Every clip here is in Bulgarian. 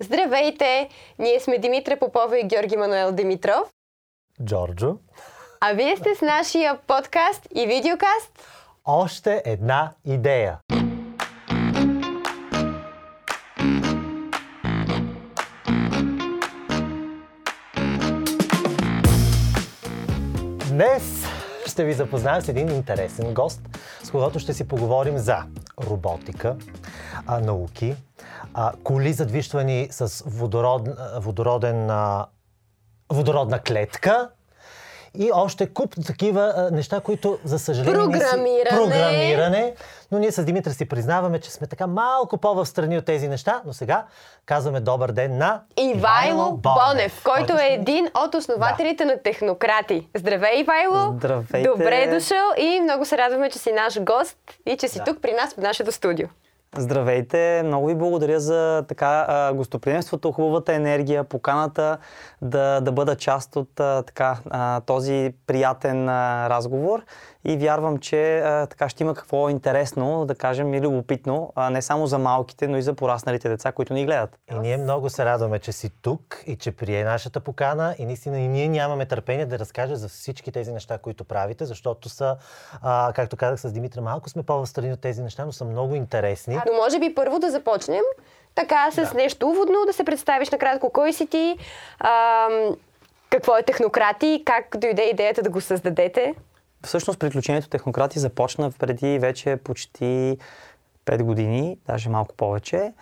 Здравейте! Ние сме Димитра Попова и Георги Мануел Димитров. Джорджо. А вие сте с нашия подкаст и видеокаст. Още една идея. Днес ще ви запозная с един интересен гост, с когото ще си поговорим за роботика, науки, коли задвижвани с водород, водороден, водородна клетка и още куп такива а, неща, които за съжаление... Програмиране. Си, програмиране. Но ние с Димитър си признаваме, че сме така малко по встрани от тези неща, но сега казваме добър ден на Ивайло Бонев, който е един от основателите на Технократи. Здравей, Ивайло! Здравейте! Добре е дошъл и много се радваме, че си наш гост и че си Да. тук при нас в нашето студио. Здравейте! Много ви благодаря за така гостоприемството, хубавата енергия, поканата да, да бъда част от така, този приятен разговор и вярвам, че а, така ще има какво интересно, да кажем и любопитно, а, не само за малките, но и за порасналите деца, които ни гледат. И ние много се радваме, че си тук и че прие нашата покана. И наистина и ние нямаме търпение да разкажа за всички тези неща, които правите, защото са, а, както казах с Димитър, малко сме по-встрани от тези неща, но са много интересни. Но може би първо да започнем така с Да. нещо уводно, да се представиш накратко кой си ти, ам, какво е Технократи, как дойде идеята да го създадете. Всъщност приключението Технократи започна преди вече почти 5 години, даже малко повече.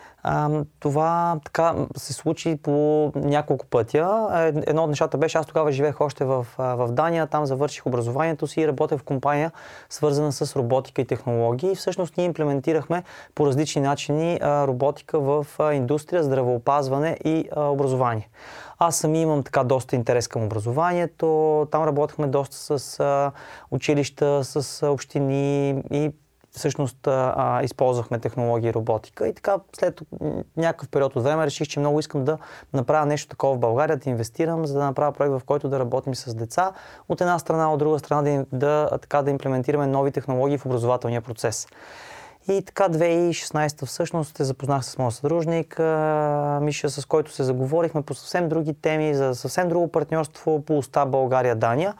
Това така се случи по няколко пътя. Е, Едно от нещата беше, аз тогава живеех още в, в Дания, там завърших образованието си и работех в компания, свързана с роботика и технологии. Всъщност ние имплементирахме по различни начини роботика в индустрия, здравеопазване и образование. Аз сами имам така доста интерес към образованието. Там работехме доста с а, училища, с а, общини и всъщност а, използвахме технологии и роботика. И така след някакъв период от време реших, че много искам да направя нещо такова в България, да инвестирам, за да направя проект, в който да работим с деца. От една страна, от друга страна да, да, така, да имплементираме нови технологии в образователния процес. И така 2016 всъщност се запознах с моят съдружник Миша, с който се заговорихме по съвсем други теми, за съвсем друго партньорство по уста България-Дания.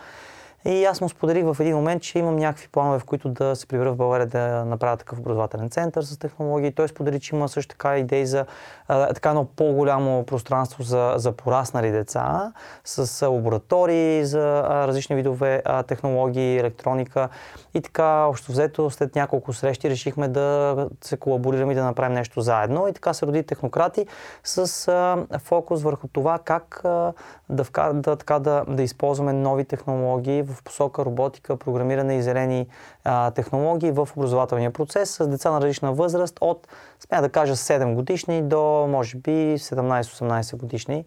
И аз му споделих в един момент, че имам някакви планове, в които да се прибера в България да направя такъв образователен център с технологии. Той сподели, че има също така идеи за а, така едно по-голямо пространство за, за пораснали деца, с лаборатории за а, различни видове а, технологии, електроника. И така, общо взето, след няколко срещи решихме да се колаборираме и да направим нещо заедно. И така се роди Технократи с а, фокус върху това как а, да, вкар, да, така, да, да използваме нови технологии в посока роботика, програмиране и зелени а, технологии в образователния процес с деца на различна възраст от, смея да кажа, 7 годишни до, може би, 17-18 годишни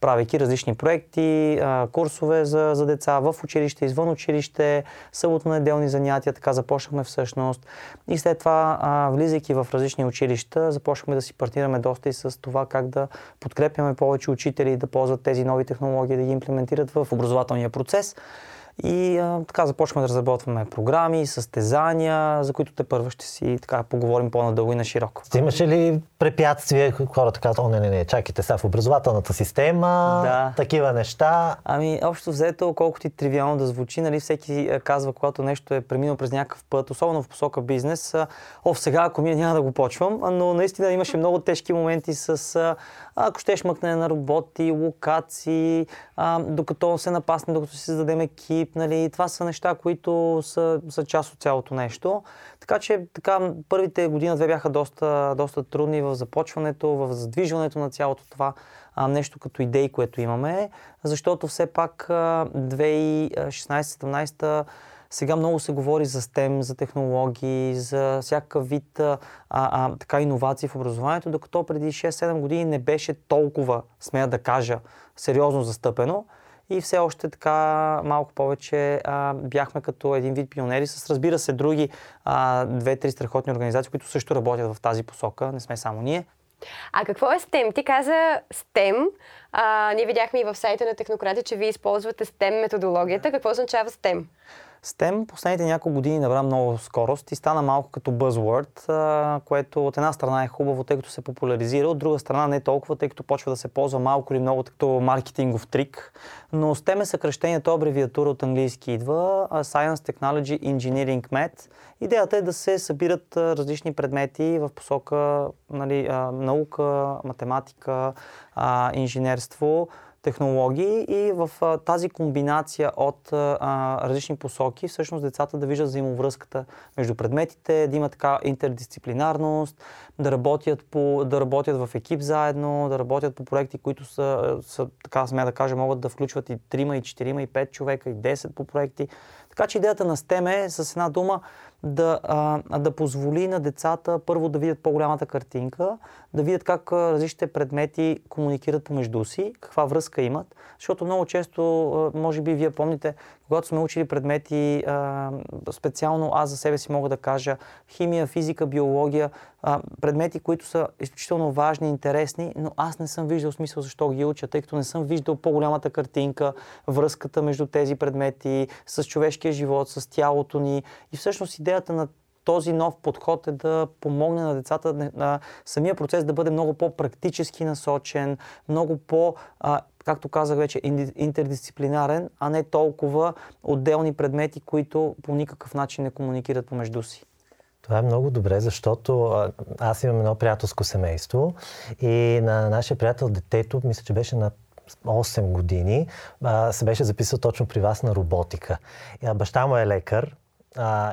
правейки различни проекти, курсове за, за деца в училище, извън училище, съботно-неделни занятия, така започнахме всъщност. И след това, влизайки в различни училища, започнахме да си партнираме доста и с това как да подкрепяме повече учители да ползват тези нови технологии, да ги имплементират в образователния процес. И а, така започваме да разработваме програми, състезания, за които те първо ще си така поговорим по-надълго и на широко. Имаше ли препятствия? Хората казват, о, не, не, не, чакайте сега в образователната система, Да. такива неща. Ами, общо взето, колкото и тривиално да звучи, нали, всеки казва, когато нещо е преминал през някакъв път, особено в посока бизнес, о, сега ако ми няма да го почвам, но наистина имаше много тежки моменти с, ако щеш мъкне на роботи, локации, а, докато се напасне, докато си създадем екип, нали, това са неща, които са, са част от цялото нещо. Така че така, първите година-две бяха доста, доста трудни в започването, в задвижването на цялото това а, нещо като идеи, което имаме, защото все пак а, 2016-17 сега много се говори за STEM, за технологии, за всякакъв вид а, а, така иновации в образованието, докато преди 6-7 години не беше толкова, смея да кажа, сериозно застъпено. И все още така малко повече а, бяхме като един вид пионери с, разбира се, други а, две-три страхотни организации, които също работят в тази посока. Не сме само ние. А какво е STEM? Ти каза STEM. А, ние видяхме и в сайта на Технократи, че вие използвате STEM методологията. Какво означава STEM? STEM последните няколко години набра много скорост и стана малко като buzzword, което от една страна е хубаво, тъй като се популяризира, от друга страна не толкова, тъй като почва да се ползва малко или много като маркетингов трик. Но STEM е съкръщението, абревиатура от английски идва Science, Technology, Engineering, Math. Идеята е да се събират различни предмети в посока нали, наука, математика, инженерство, технологии и в а, тази комбинация от а, различни посоки, всъщност децата да виждат взаимовръзката между предметите, да има така интердисциплинарност, да работят, по, да работят в екип заедно, да работят по проекти, които са, са така смея да кажа, могат да включват и 3, и 4, и 5 човека, и 10 по проекти. Така че идеята на STEM е с една дума да, а, да позволи на децата първо да видят по-голямата картинка, да видят как различните предмети комуникират помежду си, каква връзка имат, защото много често, може би вие помните, когато сме учили предмети, специално аз за себе си мога да кажа химия, физика, биология, предмети, които са изключително важни, интересни, но аз не съм виждал смисъл защо ги уча, тъй като не съм виждал по-голямата картинка, връзката между тези предмети с човешкия живот, с тялото ни. И всъщност идеята на този нов подход е да помогне на децата на самия процес да бъде много по-практически насочен, много по- както казах вече, интердисциплинарен, а не толкова отделни предмети, които по никакъв начин не комуникират помежду си. Това е много добре, защото аз имам едно приятелско семейство и на нашия приятел детето, мисля, че беше на 8 години, се беше записал точно при вас на роботика. Баща му е лекар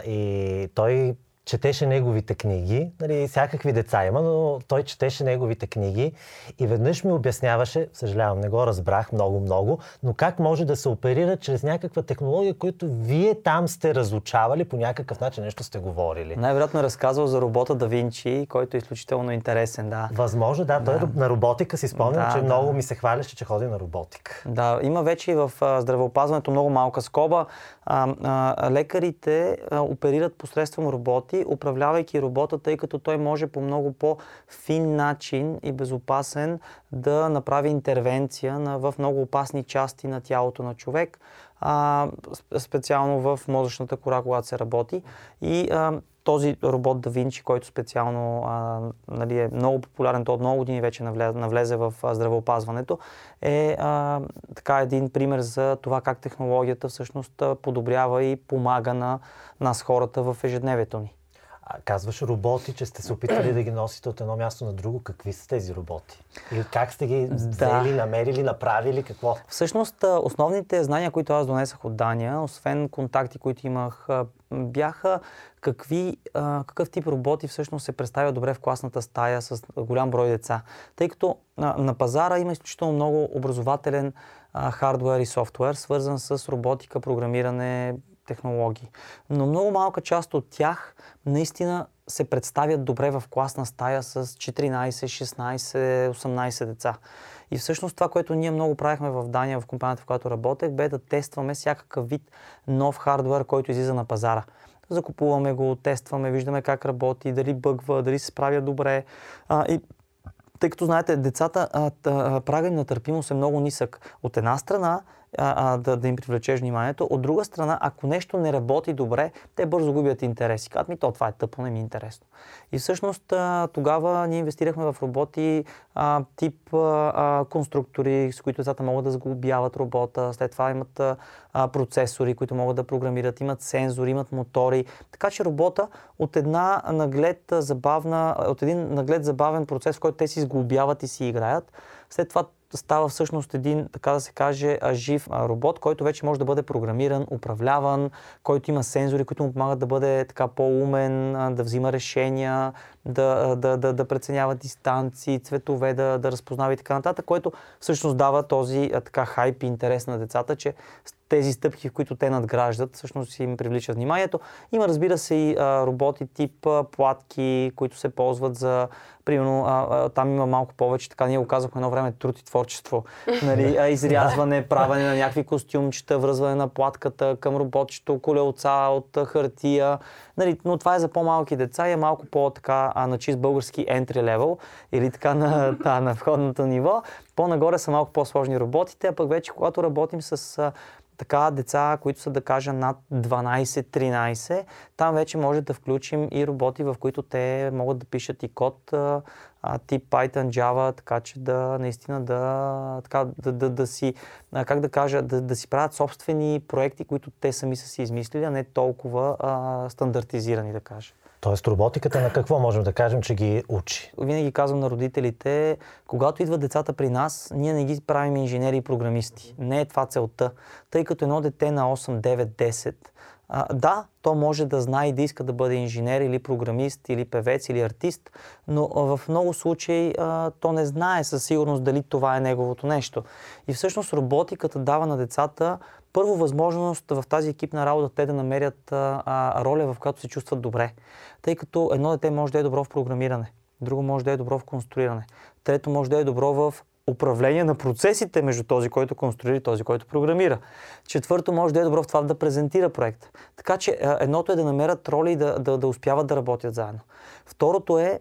и той четеше неговите книги. Нали, всякакви деца има, но той четеше неговите книги и веднъж ми обясняваше, съжалявам, не го разбрах много-много, но как може да се оперира чрез някаква технология, която вие там сте разучавали, по някакъв начин нещо сте говорили. Най-вероятно е разказал за робота Да Винчи, който е изключително интересен, да. Възможно, да. Той да. на роботика си спомням, да, че да. много ми се хваляше, че ходи на роботика. Да, има вече и в здравеопазването много малка скоба. А, а, лекарите а, оперират посредством роботи, управлявайки робота, тъй като той може по много по-фин начин и безопасен да направи интервенция на, в много опасни части на тялото на човек, а, специално в мозъчната кора, когато се работи. И а, този робот Да Винчи, който специално а, нали, е много популярен, то от много години вече навлезе, навлезе в здравеопазването, е а, така един пример за това как технологията всъщност подобрява и помага на нас хората в ежедневието ни. А, казваш роботи, че сте се опитали да ги носите от едно място на друго. Какви са тези роботи? Или как сте ги взели, да. намерили, направили, какво? Всъщност, основните знания, които аз донесах от Дания, освен контакти, които имах, бяха какви, какъв тип роботи всъщност се представят добре в класната стая с голям брой деца. Тъй като на, на пазара има изключително много образователен хардвер и софтуер, свързан с роботика, програмиране, технологии. Но много малка част от тях наистина се представят добре в класна стая с 14, 16, 18 деца. И всъщност това, което ние много правихме в Дания, в компанията, в която работех, бе да тестваме всякакъв вид нов хардвер, който излиза на пазара. Закупуваме го, тестваме, виждаме как работи, дали бъгва, дали се справя добре. А, и тъй като знаете, децата, а, прага на търпимост е много нисък. От една страна, а, да, да им привлечеш вниманието. От друга страна, ако нещо не работи добре, те бързо губят интерес. Казват ми, то това е тъпо, не ми е интересно. И всъщност а, тогава ние инвестирахме в роботи а, тип а, конструктори, с които децата могат да сглобяват робота. След това имат а, процесори, които могат да програмират, имат сензори, имат мотори. Така че робота от една наглед забавна, от един наглед забавен процес, в който те си сглобяват и си играят. След това става всъщност един, така да се каже, жив робот, който вече може да бъде програмиран, управляван, който има сензори, които му помагат да бъде така по-умен, да взима решения, да, да, да, да преценява дистанции, цветове, да, да разпознава и така нататък, което всъщност дава този така хайп и интерес на децата, че тези стъпки, в които те надграждат, всъщност им привличат вниманието. Има, разбира се, и а, роботи тип а, платки, които се ползват за, примерно, а, а, там има малко повече, така ние го казахме едно време, труд и творчество. Нали, а, изрязване, правене на някакви костюмчета, връзване на платката към роботчето, колелца от хартия. Нали, но това е за по-малки деца и е малко по-така на чист български entry level или така на, та, на входното ниво. По-нагоре са малко по-сложни роботите, а пък вече когато работим с така деца, които са да кажа над 12-13, там вече може да включим и роботи, в които те могат да пишат и код а, тип Python, Java, така че да наистина да, така, да, да, да си, как да кажа, да, да си правят собствени проекти, които те сами са си измислили, а не толкова а, стандартизирани, да кажа. Тоест роботиката на какво можем да кажем, че ги учи? Винаги казвам на родителите, когато идват децата при нас, ние не ги правим инженери и програмисти. Не е това целта. Тъй като едно дете на 8, 9, 10, а, да, то може да знае и да иска да бъде инженер или програмист или певец или артист, но в много случаи а, то не знае със сигурност дали това е неговото нещо. И всъщност роботиката дава на децата първо възможност в тази екипна работа те да намерят а, роля, в която се чувстват добре. Тъй като едно дете може да е добро в програмиране, друго може да е добро в конструиране, трето може да е добро в управление на процесите между този, който конструира и този, който програмира. Четвърто, може да е добро в това да презентира проект. Така че едното е да намерят роли и да, да, да успяват да работят заедно. Второто е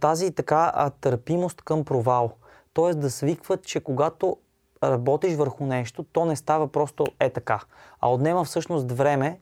тази така търпимост към провал. Тоест да свикват, че когато работиш върху нещо, то не става просто е така, а отнема всъщност време,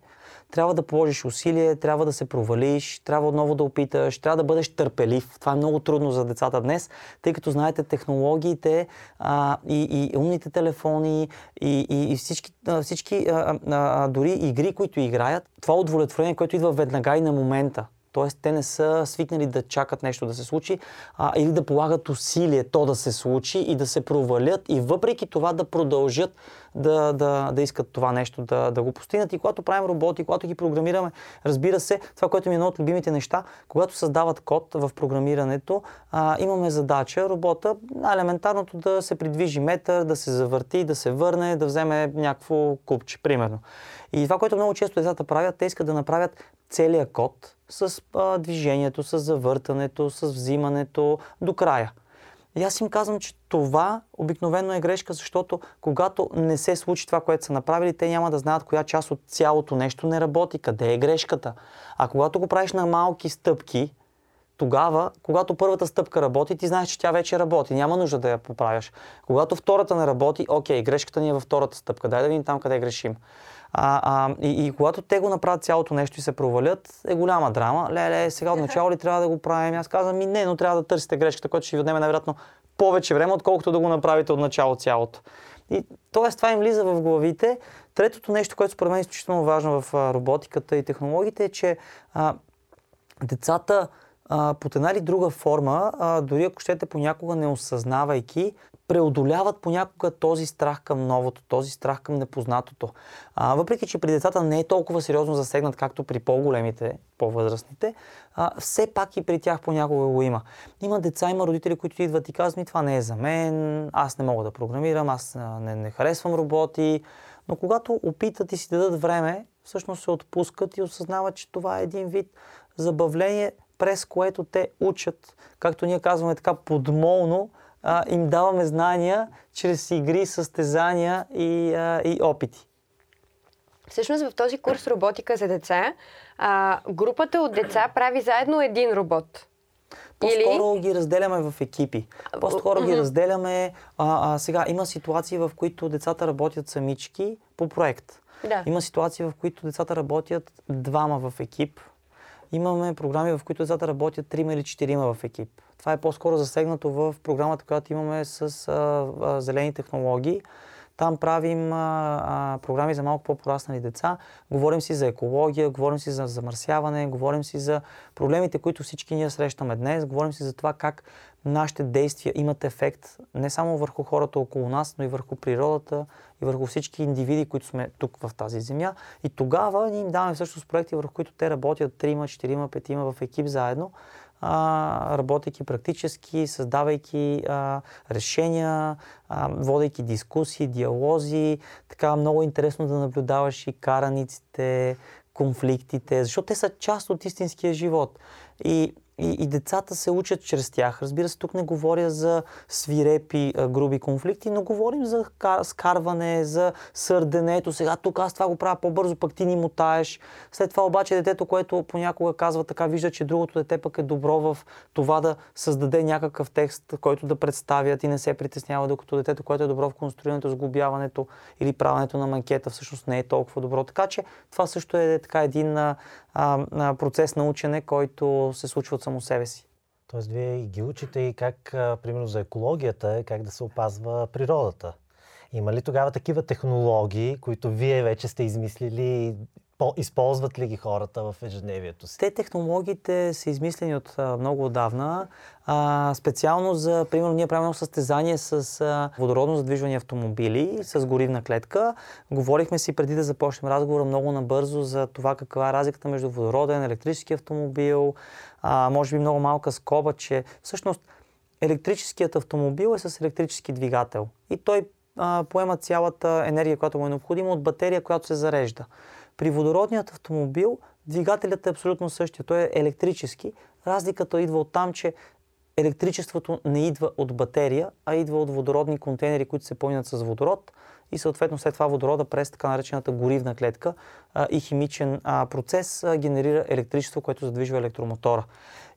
трябва да положиш усилие, трябва да се провалиш, трябва отново да опиташ, трябва да бъдеш търпелив. Това е много трудно за децата днес, тъй като знаете технологиите а, и, и умните телефони и, и, и всички, всички а, а, дори игри, които играят, това удовлетворение, което идва веднага и на момента. Тоест, те не са свикнали да чакат нещо да се случи а, или да полагат усилие то да се случи и да се провалят и въпреки това да продължат да, да, да искат това нещо да, да го постигнат. И когато правим роботи, когато ги програмираме, разбира се, това, което ми е едно от любимите неща, когато създават код в програмирането, а, имаме задача робота, елементарното да се придвижи метър, да се завърти, да се върне, да вземе някакво купче, примерно. И това, което много често децата правят, те искат да направят целият код с а, движението, с завъртането, с взимането до края. И аз им казвам, че това обикновено е грешка, защото когато не се случи това, което са направили, те няма да знаят коя част от цялото нещо не работи, къде е грешката. А когато го правиш на малки стъпки, тогава, когато първата стъпка работи, ти знаеш, че тя вече работи. Няма нужда да я поправяш. Когато втората не работи, окей, грешката ни е във втората стъпка. Дай да видим там къде грешим. А, а, и, и когато те го направят цялото нещо и се провалят, е голяма драма. Леле, сега отначало ли трябва да го правим? Аз казвам, ми не, но трябва да търсите грешката, която ще ви отнеме най-вероятно повече време, отколкото да го направите от начало цялото. И т.е. това им влиза в главите. Третото нещо, което според мен е изключително важно в роботиката и технологиите е, че а, децата а, под една или друга форма, а, дори ако щете понякога не осъзнавайки, преодоляват понякога този страх към новото, този страх към непознатото. А, въпреки, че при децата не е толкова сериозно засегнат, както при по-големите, по-възрастните, а, все пак и при тях понякога го има. Има деца, има родители, които идват и казват ми, това не е за мен, аз не мога да програмирам, аз не, не харесвам роботи. Но когато опитат и си дадат време, всъщност се отпускат и осъзнават, че това е един вид забавление, през което те учат, както ние казваме така подмолно, а, им даваме знания чрез игри, състезания и, а, и опити. Всъщност в този курс роботика за деца, а, групата от деца прави заедно един робот. По-скоро Или... ги разделяме в екипи. По-скоро ги разделяме. А, а, сега има ситуации, в които децата работят самички по проект. Да. Има ситуации, в които децата работят двама в екип. Имаме програми, в които децата работят трима или четирима в екип. Това е по-скоро засегнато в програмата, която имаме с а, а, зелени технологии. Там правим а, а, програми за малко по-пораснали деца. Говорим си за екология, говорим си за замърсяване, говорим си за проблемите, които всички ние срещаме днес. Говорим си за това как нашите действия имат ефект не само върху хората около нас, но и върху природата и върху всички индивиди, които сме тук в тази земя. И тогава ние им даваме всъщност проекти, върху които те работят 3, 4, 5 в екип заедно а, работейки практически, създавайки а, решения, а, водейки дискусии, диалози. Така много интересно да наблюдаваш и караниците, конфликтите, защото те са част от истинския живот. И и, и децата се учат чрез тях. Разбира се, тук не говоря за свирепи, груби конфликти, но говорим за скарване, за сърдене. Ето сега тук аз това го правя по-бързо, пък ти ни мутаеш. След това обаче детето, което понякога казва така, вижда, че другото дете пък е добро в това да създаде някакъв текст, който да представят и не се притеснява, докато детето, което е добро в конструирането, сглобяването или правенето на манкета, всъщност не е толкова добро. Така че това също е така един а, процес на учене, който се случва от само себе си. Тоест, вие ги учите и как, а, примерно за екологията, как да се опазва природата. Има ли тогава такива технологии, които вие вече сте измислили по- използват ли ги хората в ежедневието си? Те технологиите са измислени от много отдавна. А, специално за, примерно, ние правим състезание с а, водородно задвижвани автомобили, с горивна клетка. Говорихме си преди да започнем разговора много набързо за това каква е разликата между водороден, електрически автомобил. А, може би много малка скоба, че всъщност електрическият автомобил е с електрически двигател. И той а, поема цялата енергия, която му е необходима от батерия, която се зарежда. При водородният автомобил двигателят е абсолютно същия. Той е електрически. Разликата идва от там, че електричеството не идва от батерия, а идва от водородни контейнери, които се пълнят с водород и съответно след това водорода през така наречената горивна клетка а, и химичен а, процес а, генерира електричество, което задвижва електромотора.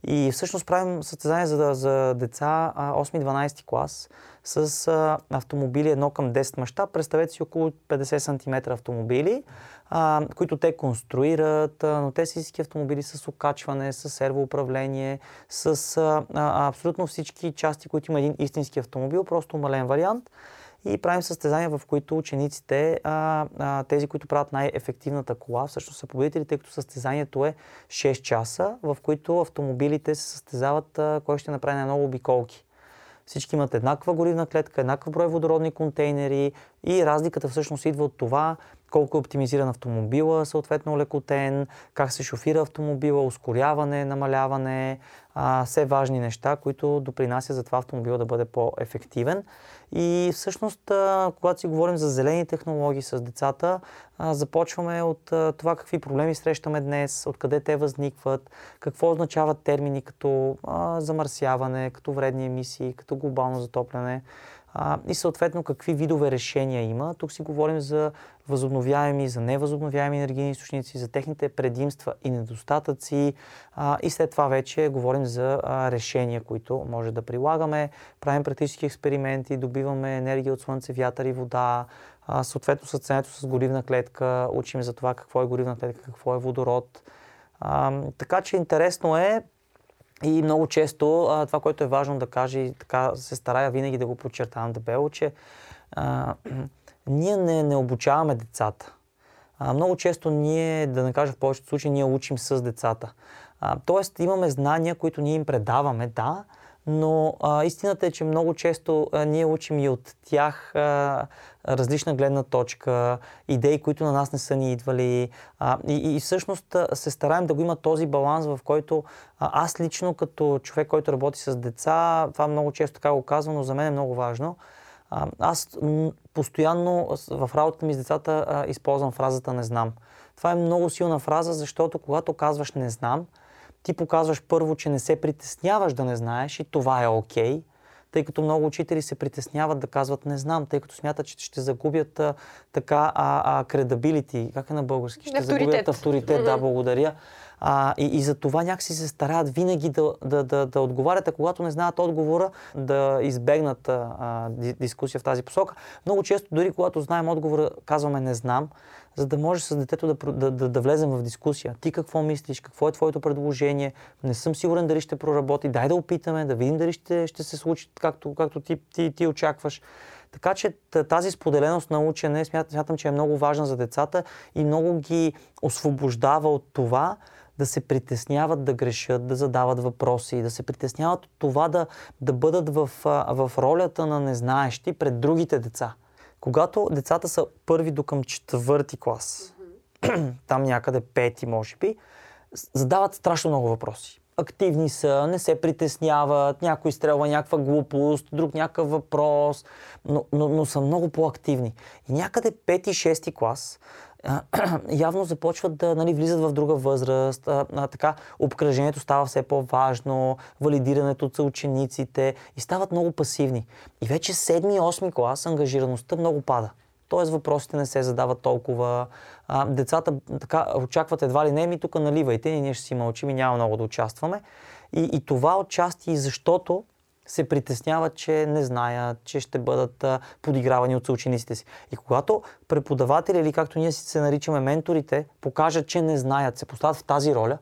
И всъщност правим състезание за, за деца 8-12 клас с а, автомобили едно към 10 мащаб. Представете си около 50 см автомобили, а, които те конструират, а, но те са истински автомобили с окачване, с сервоуправление, с а, а, абсолютно всички части, които има един истински автомобил, просто мален вариант и правим състезания, в които учениците, а, а, тези, които правят най-ефективната кола, всъщност са победители, тъй като състезанието е 6 часа, в които автомобилите се състезават а, кой ще направи най-много обиколки. Всички имат еднаква горивна клетка, еднакъв брой водородни контейнери и разликата всъщност идва от това колко е оптимизиран автомобила, съответно лекотен, как се шофира автомобила, ускоряване, намаляване, а, все важни неща, които допринасят за това автомобила да бъде по-ефективен. И всъщност, а, когато си говорим за зелени технологии с децата, а, започваме от а, това какви проблеми срещаме днес, откъде те възникват, какво означават термини като а, замърсяване, като вредни емисии, като глобално затопляне а, и съответно какви видове решения има. Тук си говорим за възобновяеми, за невъзобновяеми енергийни източници, за техните предимства и недостатъци а, и след това вече говорим за а, решения, които може да прилагаме. Правим практически експерименти, добиваме енергия от слънце, вятър и вода, а, съответно състоянието с горивна клетка, учим за това какво е горивна клетка, какво е водород. А, така че интересно е и много често а, това, което е важно да кажа и така се старая винаги да го подчертавам дебело, че а, ние не, не обучаваме децата. А, много често ние, да не кажа в повечето случаи, ние учим с децата. А, тоест имаме знания, които ние им предаваме, да, но а, истината е, че много често а, ние учим и от тях а, различна гледна точка, идеи, които на нас не са ни идвали. А, и, и всъщност се стараем да го има този баланс, в който а, аз лично като човек, който работи с деца, това много често така го казвам, но за мен е много важно. А, аз м- постоянно в работата ми с децата а, използвам фразата не знам. Това е много силна фраза, защото когато казваш не знам, ти показваш първо, че не се притесняваш да не знаеш и това е окей, okay, тъй като много учители се притесняват да казват не знам, тъй като смятат, че ще загубят а, така а, credibility, как е на български? Ще авторитет. загубят авторитет, mm-hmm. да, благодаря. А, и, и за това някакси се стараят винаги да, да, да, да отговарят, а когато не знаят отговора, да избегнат а, дискусия в тази посока. Много често, дори когато знаем отговора, казваме не знам, за да може с детето да, да, да, да влезем в дискусия. Ти какво мислиш, какво е твоето предложение, не съм сигурен дали ще проработи, дай да опитаме, да видим дали ще, ще се случи както, както ти, ти, ти очакваш. Така че тази споделеност на учене смятам, че е много важна за децата и много ги освобождава от това да се притесняват да грешат, да задават въпроси, да се притесняват от това да, да бъдат в, в ролята на незнаещи пред другите деца. Когато децата са първи до към четвърти клас, mm-hmm. там някъде пети, може би, задават страшно много въпроси. Активни са, не се притесняват, някой стрелва някаква глупост, друг някакъв въпрос, но, но, но са много по-активни. И някъде пети, шести клас явно започват да нали, влизат в друга възраст, а, а, така обкръжението става все по-важно, валидирането от съучениците и стават много пасивни. И вече 7-8 клас ангажираността много пада. Тоест въпросите не се задават толкова. А, децата така очакват едва ли не ми тук наливайте, и ние ще си мълчим и няма много да участваме. И, и това отчасти защото се притесняват, че не знаят, че ще бъдат подигравани от съучениците си. И когато преподаватели или както ние си се наричаме менторите, покажат, че не знаят, се поставят в тази роля,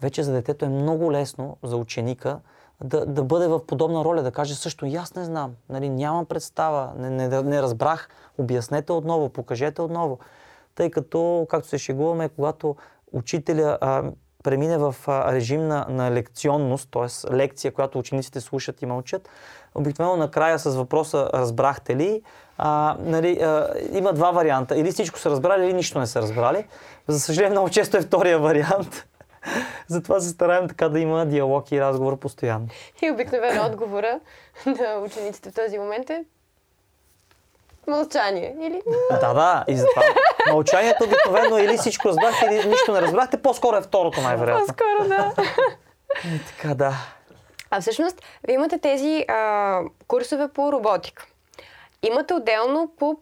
вече за детето е много лесно за ученика да, да бъде в подобна роля, да каже също и аз не знам, нали, нямам представа, не, не, не разбрах, обяснете отново, покажете отново. Тъй като, както се шегуваме, когато учителя а, премине в режим на, на лекционност, т.е. лекция, която учениците слушат и мълчат, обикновено накрая с въпроса разбрахте ли, а, нали, а, има два варианта. Или всичко са разбрали, или нищо не са разбрали. За съжаление, много често е втория вариант. Затова се стараем така да има диалог и разговор постоянно. И обикновено отговора на учениците в този момент е мълчание. Или... Да, да, и затова мълчанието обикновено или всичко разбрахте, или нищо не разбрахте, по-скоро е второто най-вероятно. По-скоро, да. И така, да. А всъщност, вие имате тези а, курсове по роботика. Имате отделно по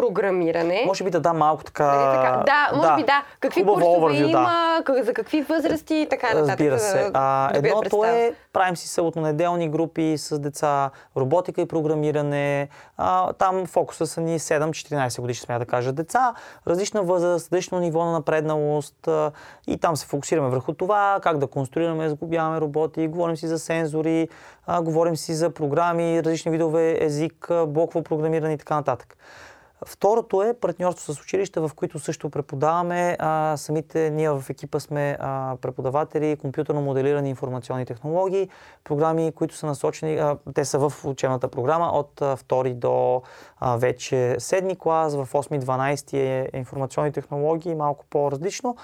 програмиране. Може би да дам малко така... Нали така? Да, може би да. Какви Хубаво курсове overview, има, как- за какви възрасти и така нататък. Разбира се. да А, едното е, правим си съботно-неделни групи с деца, роботика и програмиране. А, там фокуса са ни 7-14 годишни, смея да кажа, деца. Различна възраст, различно ниво на напредналост. А, и там се фокусираме върху това, как да конструираме, сглобяваме роботи, говорим си за сензори, а, говорим си за програми, различни видове език, блоково програмиране и така нататък. Второто е партньорство с училища, в които също преподаваме. А, самите ние в екипа сме а, преподаватели, компютърно моделирани информационни технологии, програми, които са насочени, а, те са в учебната програма от а, втори до а, вече седми клас, в 8-12 е информационни технологии, малко по-различно.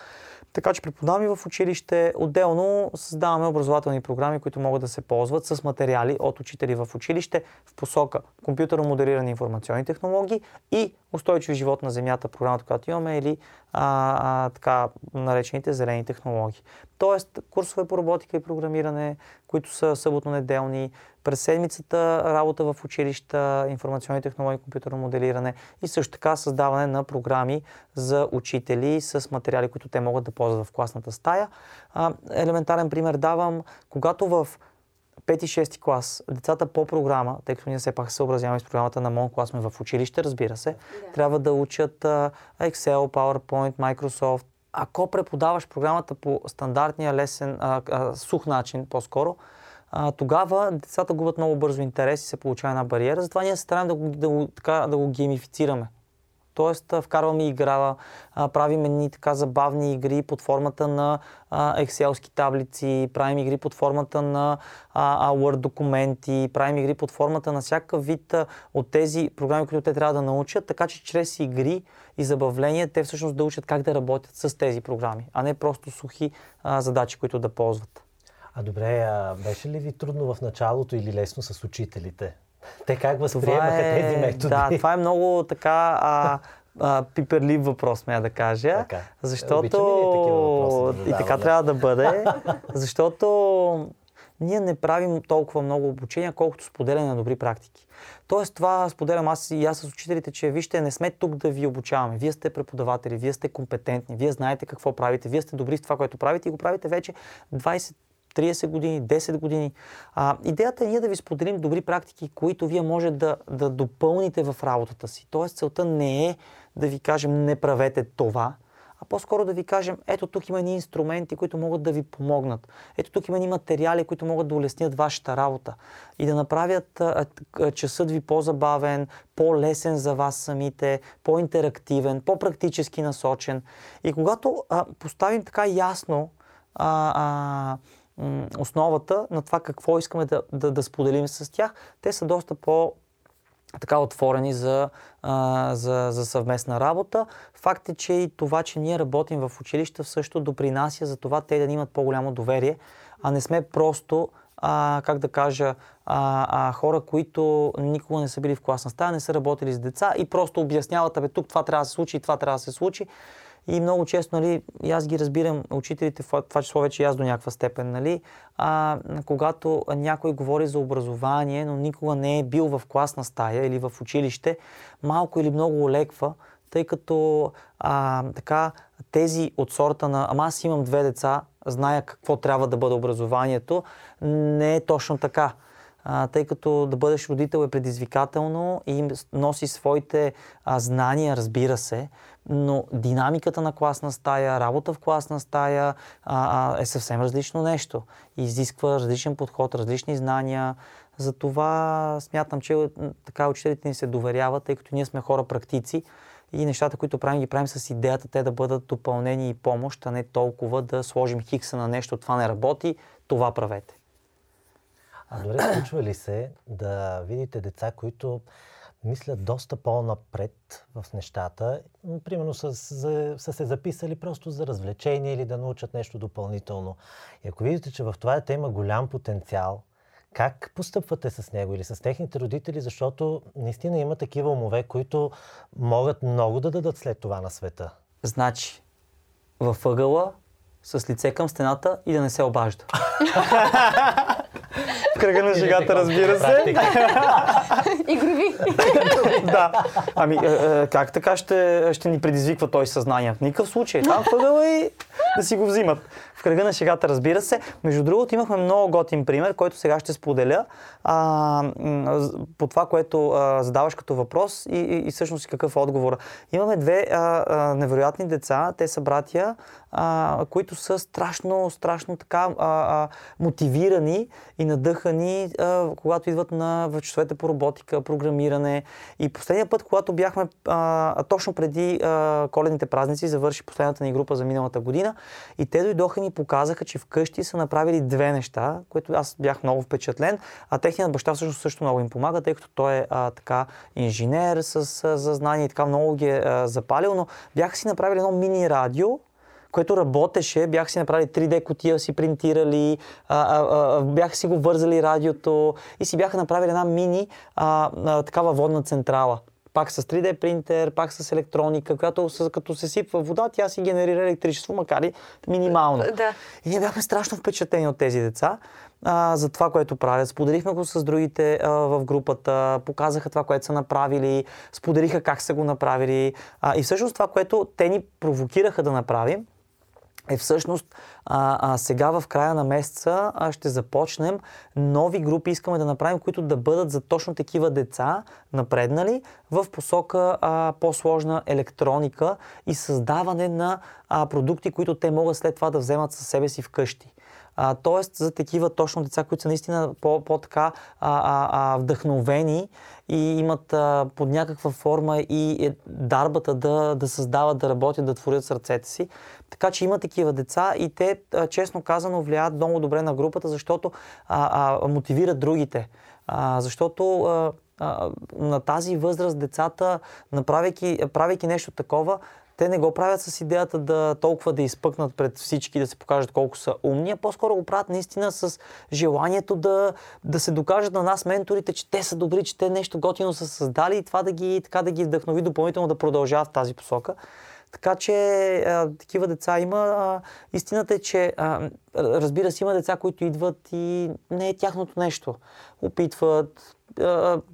Така че преподаваме в училище. Отделно създаваме образователни програми, които могат да се ползват с материали от учители в училище в посока компютърно моделирани информационни технологии и устойчив живот на Земята, програмата, която имаме, или а, а, така наречените зелени технологии. Тоест, курсове по роботика и програмиране, които са съботно-неделни, през седмицата работа в училища, информационни технологии, компютърно моделиране и също така създаване на програми за учители с материали, които те могат да ползват в класната стая. Елементарен пример давам, когато в 5-6 клас, децата по програма, тъй като ние все пак се съобразяваме с програмата на МОН, когато сме в училище, разбира се, да. трябва да учат Excel, PowerPoint, Microsoft. Ако преподаваш програмата по стандартния лесен, сух начин по-скоро, а, тогава децата губят много бързо интерес и се получава една бариера. Затова ние се стараем да го, да го, така, да го геймифицираме. Тоест, вкарваме игра, правим едни така забавни игри под формата на екселски таблици, правим игри под формата на Word документи, правим игри под формата на всякакъв вид от тези програми, които те трябва да научат, така че чрез игри и забавления те всъщност да учат как да работят с тези програми, а не просто сухи задачи, които да ползват. А добре, а беше ли ви трудно в началото или лесно с учителите? Те как възприемаха е, тези методи? Да, това е много така а, а, пиперлив въпрос, смея да кажа. Така. Защото такива въпроси да и така трябва да бъде. защото ние не правим толкова много обучения, колкото споделяне на добри практики. Тоест това споделям аз и аз с учителите, че вижте, не сме тук да ви обучаваме. Вие сте преподаватели, вие сте компетентни, вие знаете какво правите, вие сте добри в това, което правите и го правите вече 20 30 години, 10 години. А, идеята е ние да ви споделим добри практики, които вие може да, да допълните в работата си. Тоест целта не е да ви кажем не правете това, а по-скоро да ви кажем, ето тук има ни инструменти, които могат да ви помогнат. Ето тук има ни материали, които могат да улеснят вашата работа и да направят а, а, часът ви по-забавен, по-лесен за вас самите, по-интерактивен, по-практически насочен. И когато а, поставим така ясно а, а, основата на това какво искаме да, да, да споделим с тях, те са доста по- така отворени за, а, за, за съвместна работа. Факт е, че и това, че ние работим в училища, също допринася за това те да имат по-голямо доверие, а не сме просто, а, как да кажа, а, а, хора, които никога не са били в класна стая, не са работили с деца и просто обясняват, абе тук това трябва да се случи и това трябва да се случи. И много често, нали, аз ги разбирам, учителите, това число вече и аз до някаква степен, нали, а, когато някой говори за образование, но никога не е бил в класна стая или в училище, малко или много олеква, тъй като а, така, тези от сорта на ама аз имам две деца, зная какво трябва да бъде образованието, не е точно така. А, тъй като да бъдеш родител е предизвикателно и носи своите а, знания, разбира се, но динамиката на класна стая, работа в класна стая а, а, е съвсем различно нещо. Изисква различен подход, различни знания. Затова смятам, че така учителите ни се доверяват, тъй като ние сме хора практици и нещата, които правим, ги правим с идеята те да бъдат допълнени и помощ, а не толкова да сложим хикса на нещо, това не работи, това правете. А дори случва ли се да видите деца, които мислят доста по-напред в нещата, примерно са, са, са се записали просто за развлечение или да научат нещо допълнително. И ако видите, че в това дете има голям потенциал, как постъпвате с него или с техните родители, защото наистина има такива умове, които могат много да дадат след това на света? Значи, във ъгъла, с лице към стената и да не се обажда. В кръга на шегата, разбира се. Игрови. да. Ами, е, е, как така ще, ще ни предизвиква той съзнание? В никакъв случай. Там въгъла и да си го взимат. В кръга на шегата, разбира се. Между другото, имахме много готин пример, който сега ще споделя а, по това, което а, задаваш като въпрос и, и, и всъщност какъв е отговор. Имаме две а, а, невероятни деца. Те са братя, а, които са страшно, страшно така а, а, мотивирани и надъхани, а, когато идват на, часовете по роботика, програмиране. И последния път, когато бяхме а, точно преди а, коледните празници, завърши последната ни група за миналата година, и те дойдоха и ми показаха, че вкъщи са направили две неща, които аз бях много впечатлен, а техният баща всъщност също много им помага, тъй като той е а, така инженер с, с, с знания и така много ги е а, запалил, но бяха си направили едно мини радио, което работеше, бях си направили 3D котия, си принтирали, а, а, а, бяха си го вързали радиото и си бяха направили една мини а, а, такава водна централа пак с 3D принтер, пак с електроника, която с, като се сипва вода, тя си генерира електричество, макар и минимално. Да. И ние бяхме страшно впечатлени от тези деца а, за това, което правят. Споделихме го с другите а, в групата, показаха това, което са направили, споделиха как са го направили. А, и всъщност това, което те ни провокираха да направим, е всъщност а, а, сега в края на месеца а, ще започнем нови групи, искаме да направим, които да бъдат за точно такива деца, напреднали, в посока а, по-сложна електроника и създаване на а, продукти, които те могат след това да вземат със себе си вкъщи. А, тоест за такива точно деца, които са наистина по-така вдъхновени и имат а, под някаква форма и е, дарбата да, да създават, да работят, да творят сърцете си. Така че има такива деца и те, а, честно казано, влияят много добре на групата, защото а, а, мотивират другите. А, защото а, а, на тази възраст децата, направяйки, правейки нещо такова, те не го правят с идеята да толкова да изпъкнат пред всички, да се покажат колко са умни, а по-скоро го правят наистина с желанието да, да се докажат на нас, менторите, че те са добри, че те нещо готино са създали и това да ги, така да ги вдъхнови допълнително да продължават в тази посока. Така че а, такива деца има. А, истината е, че а, разбира се, има деца, които идват и не е тяхното нещо. Опитват,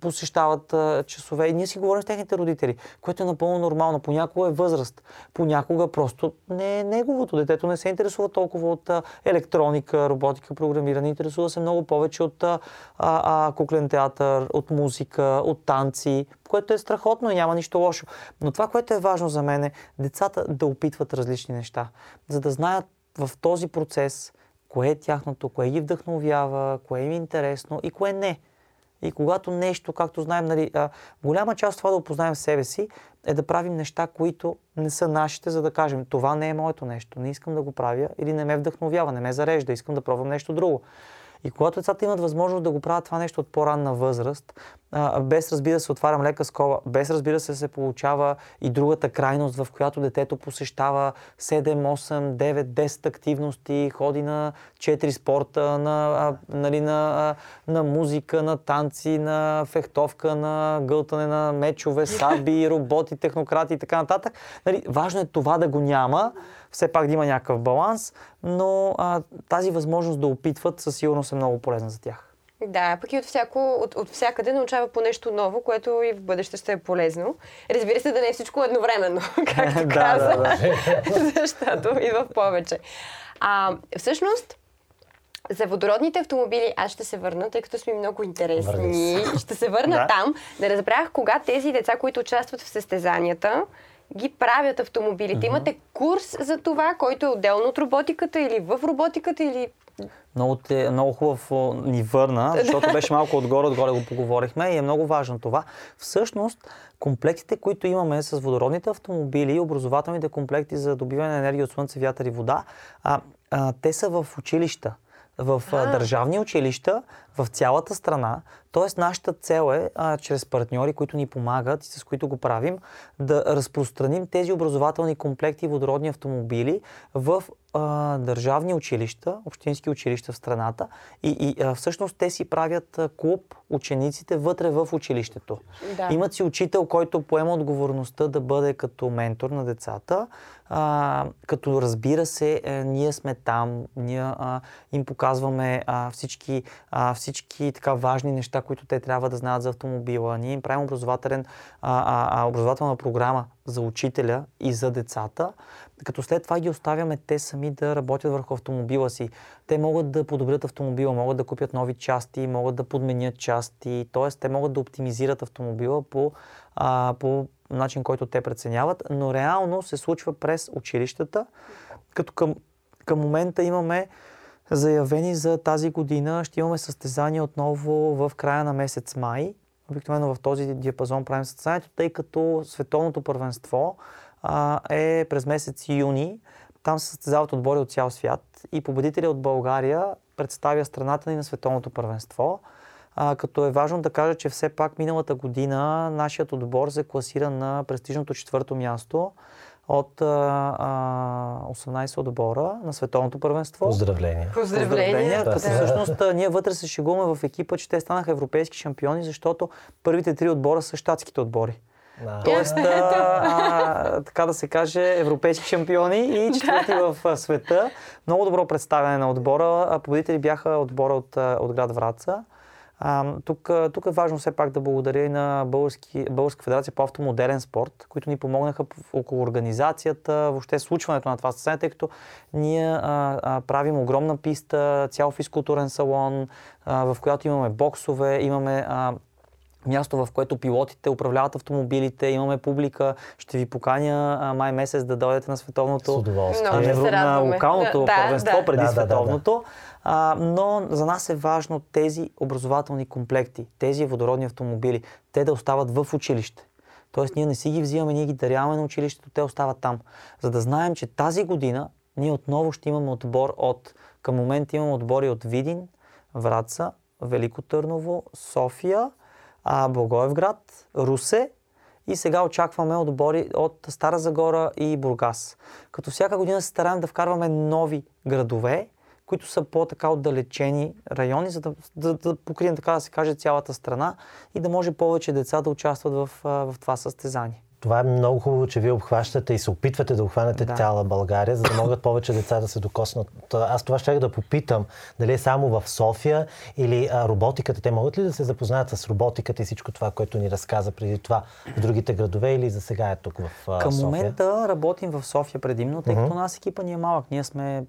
посещават часове и ние си говорим с техните родители, което е напълно нормално. Понякога е възраст, понякога просто не е неговото. Детето не се интересува толкова от електроника, роботика, програмиране, интересува се много повече от а, а, куклен театър, от музика, от танци, което е страхотно и няма нищо лошо. Но това, което е важно за мен е децата да опитват различни неща, за да знаят в този процес кое е тяхното, кое ги вдъхновява, кое им е интересно и кое не. И когато нещо, както знаем, нали, а, голяма част от това да опознаем себе си е да правим неща, които не са нашите, за да кажем, това не е моето нещо, не искам да го правя или не ме вдъхновява, не ме зарежда, искам да пробвам нещо друго. И когато децата имат възможност да го правят това нещо от по-ранна възраст, а, без разбира се отварям лека скоба, без разбира се се получава и другата крайност, в която детето посещава 7, 8, 9, 10 активности, ходи на 4 спорта, на, а, нали, на, а, на музика, на танци, на фехтовка, на гълтане на мечове, саби, роботи, технократи и така нататък. Нали, важно е това да го няма, все пак да има някакъв баланс, но а, тази възможност да опитват със сигурност е много полезна за тях. Да, пък и от, всяко, от, от всякъде научава по нещо ново, което и в бъдеще ще е полезно. Разбира се, да не е всичко едновременно, както каза, да, да. защото и в повече. А, всъщност, за водородните автомобили аз ще се върна, тъй като сме много интересни. Върни Ще се върна Да. там, да разбрах кога тези деца, които участват в състезанията, ги правят автомобилите. Имате курс за това, който е отделно от роботиката или в роботиката или... Много, те, много хубав о, ни върна, защото беше малко отгоре, отгоре го поговорихме и е много важно това. Всъщност, комплектите, които имаме с водородните автомобили образователните комплекти за добиване на енергия от слънце, вятър и вода, а, а, те са в училища. В а, държавни училища в цялата страна. Тоест, нашата цел е, а, чрез партньори, които ни помагат и с които го правим, да разпространим тези образователни комплекти водородни автомобили в а, държавни училища, общински училища в страната. И, и а, всъщност те си правят клуб учениците вътре в училището. Да. Имат си учител, който поема отговорността да бъде като ментор на децата, а, като разбира се, е, ние сме там, ние а, им показваме а, всички, а, всички така важни неща, които те трябва да знаят за автомобила. Ние им правим образователен, а, а, образователна програма за учителя и за децата, като след това ги оставяме те сами да работят върху автомобила си. Те могат да подобрят автомобила, могат да купят нови части, могат да подменят части, т.е. те могат да оптимизират автомобила по, а, по начин, който те преценяват, но реално се случва през училищата, като към, към момента имаме заявени за тази година, ще имаме състезания отново в края на месец май. Обикновено в този диапазон правим състезанието, тъй като световното първенство а, е през месец юни. Там се състезават отбори от цял свят и победителя от България представя страната ни на световното първенство. А, като е важно да кажа, че все пак миналата година нашият отбор се класира на престижното четвърто място от а, а, 18 отбора на световното първенство. Поздравления. Поздравления! Като Да. всъщност ние вътре се шегуваме в екипа, че те станаха европейски шампиони, защото първите три отбора са щатските отбори. Да. Тоест, а, а, така да се каже, европейски шампиони и четвърти в света. Много добро представяне на отбора. А, Победители бяха отбора от, от град Враца. Тук, тук е важно все пак да благодаря и на Български, Българска федерация по автомодерен спорт, които ни помогнаха около организацията, въобще случването на това състезание, тъй като ние а, а, правим огромна писта, цял физкултурен салон, а, в която имаме боксове, имаме а, място, в което пилотите управляват автомобилите, имаме публика. Ще ви поканя а, май месец да дойдете на С световното удоволствие. Много на, ще евро- се на локалното Да, първенство да. преди Да, да, да, да. световното. А, но за нас е важно тези образователни комплекти, тези водородни автомобили, те да остават в училище. Тоест ние не си ги взимаме, ние ги даряваме на училището, те остават там. За да знаем, че тази година ние отново ще имаме отбор от... Към момента имаме отбори от Видин, Враца, Велико Търново, София, а, Благоевград, Русе и сега очакваме отбори от Стара Загора и Бургас. Като всяка година се стараем да вкарваме нови градове, които са по-така отдалечени райони, за да, да, да покрием, така да се каже, цялата страна и да може повече деца да участват в, в това състезание. Това е много хубаво, че вие обхващате и се опитвате да обхванете Да. цяла България, за да могат повече деца да се докоснат. Аз това ще да попитам, дали е само в София или а, роботиката. Те могат ли да се запознаят с роботиката и всичко това, което ни разказа преди това в другите градове или за сега е тук в а, Към София? момента работим в София предимно, тъй като нас екипа ни е малък. Ние сме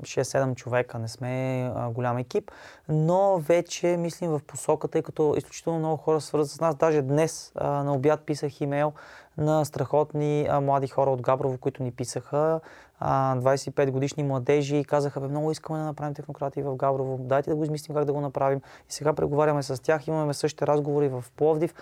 6-7 човека, не сме а, голям екип, но вече мислим в посока, тъй като изключително много хора свързват с нас. Даже днес а, на обяд писах имейл на страхотни а, млади хора от Габрово, които ни писаха, а, 25 годишни младежи и казаха, бе, много искаме да направим технократи в Габрово, дайте да го измислим как да го направим. И сега преговаряме с тях, имаме същите разговори в Пловдив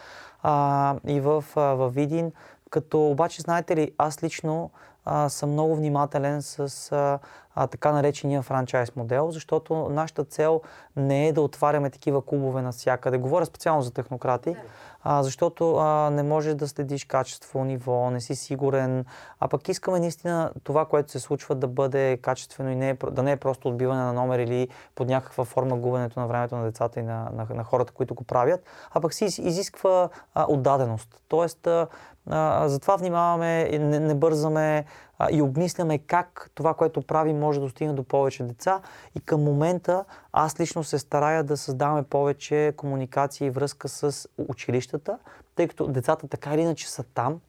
а, и в, а, в Видин, като обаче, знаете ли, аз лично а, съм много внимателен с а, а, така наречения франчайз модел, защото нашата цел не е да отваряме такива клубове навсякъде. Говоря специално за технократи. А, защото а, не можеш да следиш качество, ниво, не си сигурен, а пък искаме наистина това, което се случва да бъде качествено и не е, да не е просто отбиване на номер или под някаква форма губенето на времето на децата и на, на, на хората, които го правят, а пък си изисква а, отдаденост. Тоест, а, а, затова внимаваме, не, не бързаме а, и обмисляме как това, което правим, може да достигне до повече деца. И към момента аз лично се старая да създаваме повече комуникация и връзка с училищата, тъй като децата така или иначе са там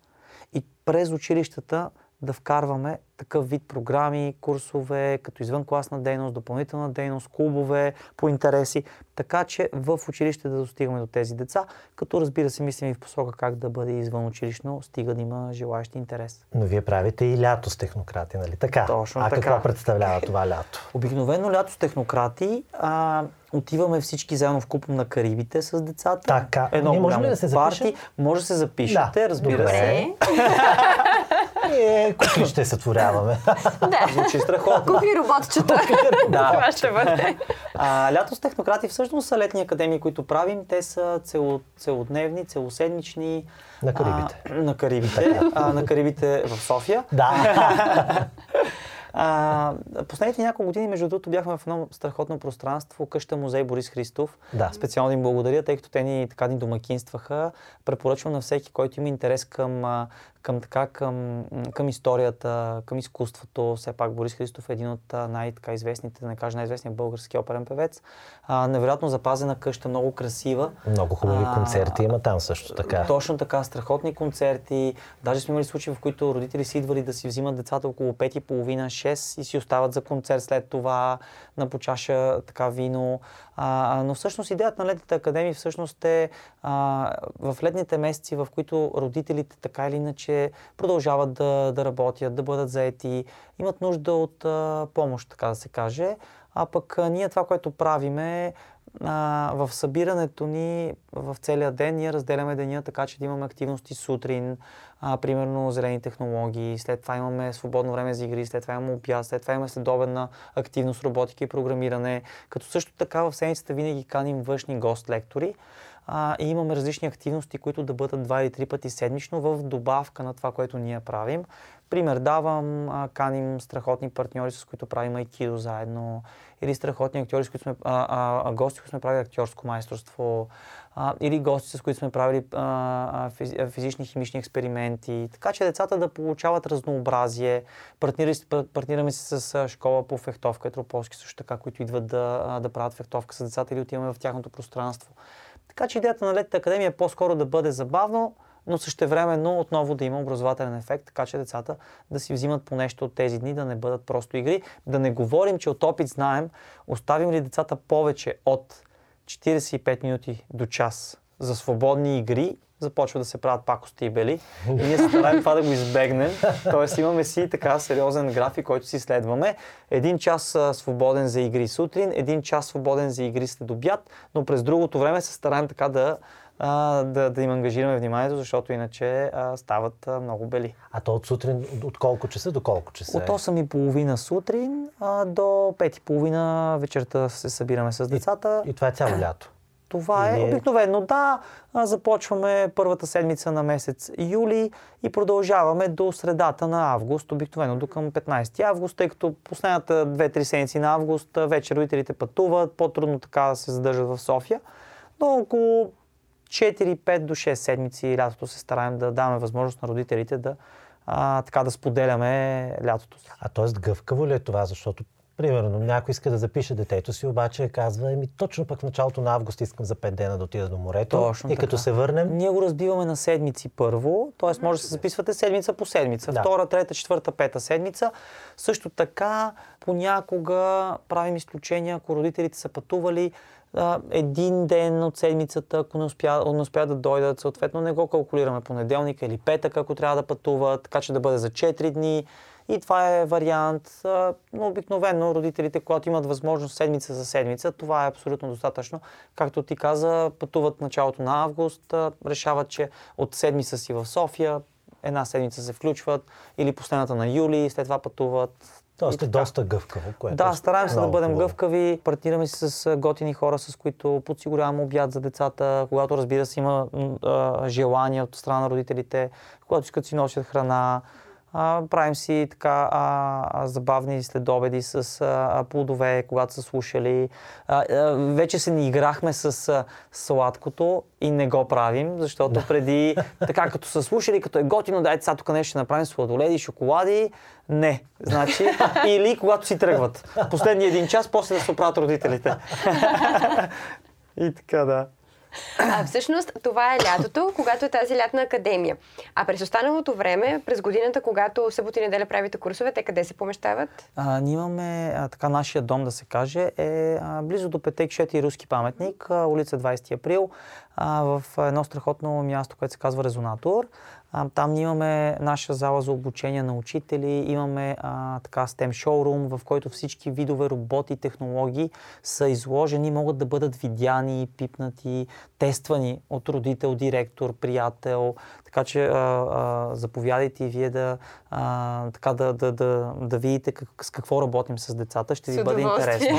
и през училищата да вкарваме такъв вид програми, курсове, като извънкласна дейност, допълнителна дейност, клубове по интереси, така че в училище да достигаме до тези деца, като разбира се мислим и в посока как да бъде извън училищно, стига да има желаящи интерес. Но вие правите и лято с технократи, нали така? Точно а така. какво представлява това лято? Обикновено лято с технократи а, отиваме всички заедно в купом на Карибите с децата. Така. Едно Ние можем ли да се парти. Може да се запишете, да. разбира Добре. се. Е, кухли ще сътворяваме. Да. Звучи страхотно. Кухли роботчета. Да. Това ще бъде. А, лято с технократи всъщност са летни академии, които правим. Те са цело, целодневни, целоседмични. На Карибите. А, на Карибите. а, на Карибите в София. Да. А, последните няколко години, между другото, бяхме в едно страхотно пространство, къща музей Борис Христов. Да. Специално им благодаря, тъй като те ни така ни домакинстваха. Препоръчвам на всеки, който има интерес към към, така, към, към историята, към изкуството. Все пак Борис Христов е един от най-известните, да не кажа най-известният български оперен певец. А, невероятно запазена къща, много красива. Много хубави а, концерти има там също така. Точно така, страхотни концерти. Даже сме имали случаи, в които родители си идвали да си взимат децата около 5 и половина, 6 и си остават за концерт след това на почаша така вино. А, но всъщност идеята на летните академии всъщност е а, в летните месеци, в които родителите така или иначе продължават да, да работят, да бъдат заети, имат нужда от а, помощ, така да се каже. А пък а, ние това, което правиме, а, в събирането ни в целия ден ние разделяме деня така, че да имаме активности сутрин, а, примерно зелени технологии, след това имаме свободно време за игри, след това имаме обяд, след това имаме следобедна активност, роботика и програмиране, като също така в седмицата винаги каним външни гост-лектори а, и имаме различни активности, които да бъдат два или три пъти седмично в добавка на това, което ние правим. Пример давам, а, каним страхотни партньори, с които правим айкидо заедно, или страхотни актьори, с които сме, а, а, гости, които сме правили актьорско майсторство, а, или гости, с които сме правили а, физ, физични химични експерименти. Така че децата да получават разнообразие. Партнираме, партнираме се с школа по фехтовка, етрополски също така, които идват да, да правят фехтовка с децата или отиваме в тяхното пространство. Така че идеята на Летната академия е по-скоро да бъде забавно, но същевременно отново да има образователен ефект, така че децата да си взимат по нещо от тези дни, да не бъдат просто игри. Да не говорим, че от опит знаем, оставим ли децата повече от 45 минути до час за свободни игри, започва да се правят пакости и бели. И ние се стараем това да го избегнем. Тоест имаме си така сериозен график, който си следваме. Един час свободен за игри сутрин, един час свободен за игри след обяд, но през другото време се стараем така да а, да, да им ангажираме вниманието, защото иначе а, стават а, много бели. А то от сутрин от колко часа до колко часа? От 8 и половина сутрин а, до 5 и половина вечерта се събираме с децата. И, и това е цяло лято? Това е обикновено. Да, започваме първата седмица на месец юли и продължаваме до средата на август, обикновено до към 15 август, тъй като последната 2-3 седмици на август вече родителите пътуват, по-трудно така се задържат в София. Но около 4-5 до 6 седмици лятото се стараем да даваме възможност на родителите да а, така да споделяме лятото си. А т.е. гъвкаво ли е това? Защото Примерно, някой иска да запише детето си, обаче казва, еми точно пък в началото на август искам за 5 дена да отида до морето. Точно и така. като се върнем. Ние го разбиваме на седмици първо, т.е. може да се записвате седмица по седмица. Да. Втора, трета, четвърта, пета седмица. Също така, понякога правим изключения, ако родителите са пътували един ден от седмицата, ако не успя, успя да дойдат, съответно не го калкулираме понеделника или петък, ако трябва да пътуват, така че да бъде за 4 дни. И това е вариант. Но обикновено родителите, когато имат възможност седмица за седмица, това е абсолютно достатъчно. Както ти каза, пътуват началото на август, решават, че от седмица си в София, една седмица се включват, или последната на юли, след това пътуват Тоест е доста гъвкаво. Което да, е стараем се да бъдем хубаво. гъвкави, партнираме се с готини хора, с които подсигуряваме обяд за децата, когато разбира се има желание от страна на родителите, когато искат си носят храна. А, правим си така а, а, забавни следобеди с а, плодове, когато са слушали. А, а, вече се ни играхме с а, сладкото и не го правим, защото преди, така като са слушали, като е готино, дайте сега тук нещо ще направим сладоледи, шоколади. Не. Значи, или когато си тръгват. Последния един час, после да се оправят родителите. и така, да. А всъщност това е лятото, когато е тази лятна академия. А през останалото време, през годината, когато събота и неделя правите курсове, те къде се помещават? А, ние имаме, а, така, нашия дом, да се каже, е а, близо до Петек Шети руски паметник, а, улица 20 април, а, в едно страхотно място, което се казва Резонатор. А, там имаме наша зала за обучение на учители, имаме а, така STEM шоурум, в който всички видове роботи технологии са изложени, могат да бъдат видяни, пипнати, тествани от родител, директор, приятел. Така че а, а, заповядайте и вие да, а, така да, да, да, да видите как, с какво работим с децата. Ще ви С бъде интересно.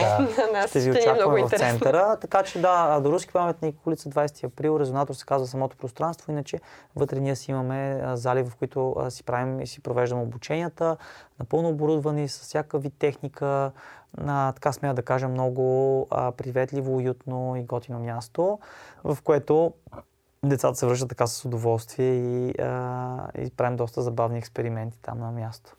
На нас Ще ви е очакваме в центъра. Така че да, до Руски паметник, улица 20 април, резонатор се казва самото пространство. Иначе вътре ние си имаме а, зали, в които а, си правим и си провеждаме обученията, напълно оборудвани с всяка вид техника. А, така смея да кажа, много а, приветливо, уютно и готино място, в което децата се връщат така с удоволствие и, а, и правим доста забавни експерименти там на място.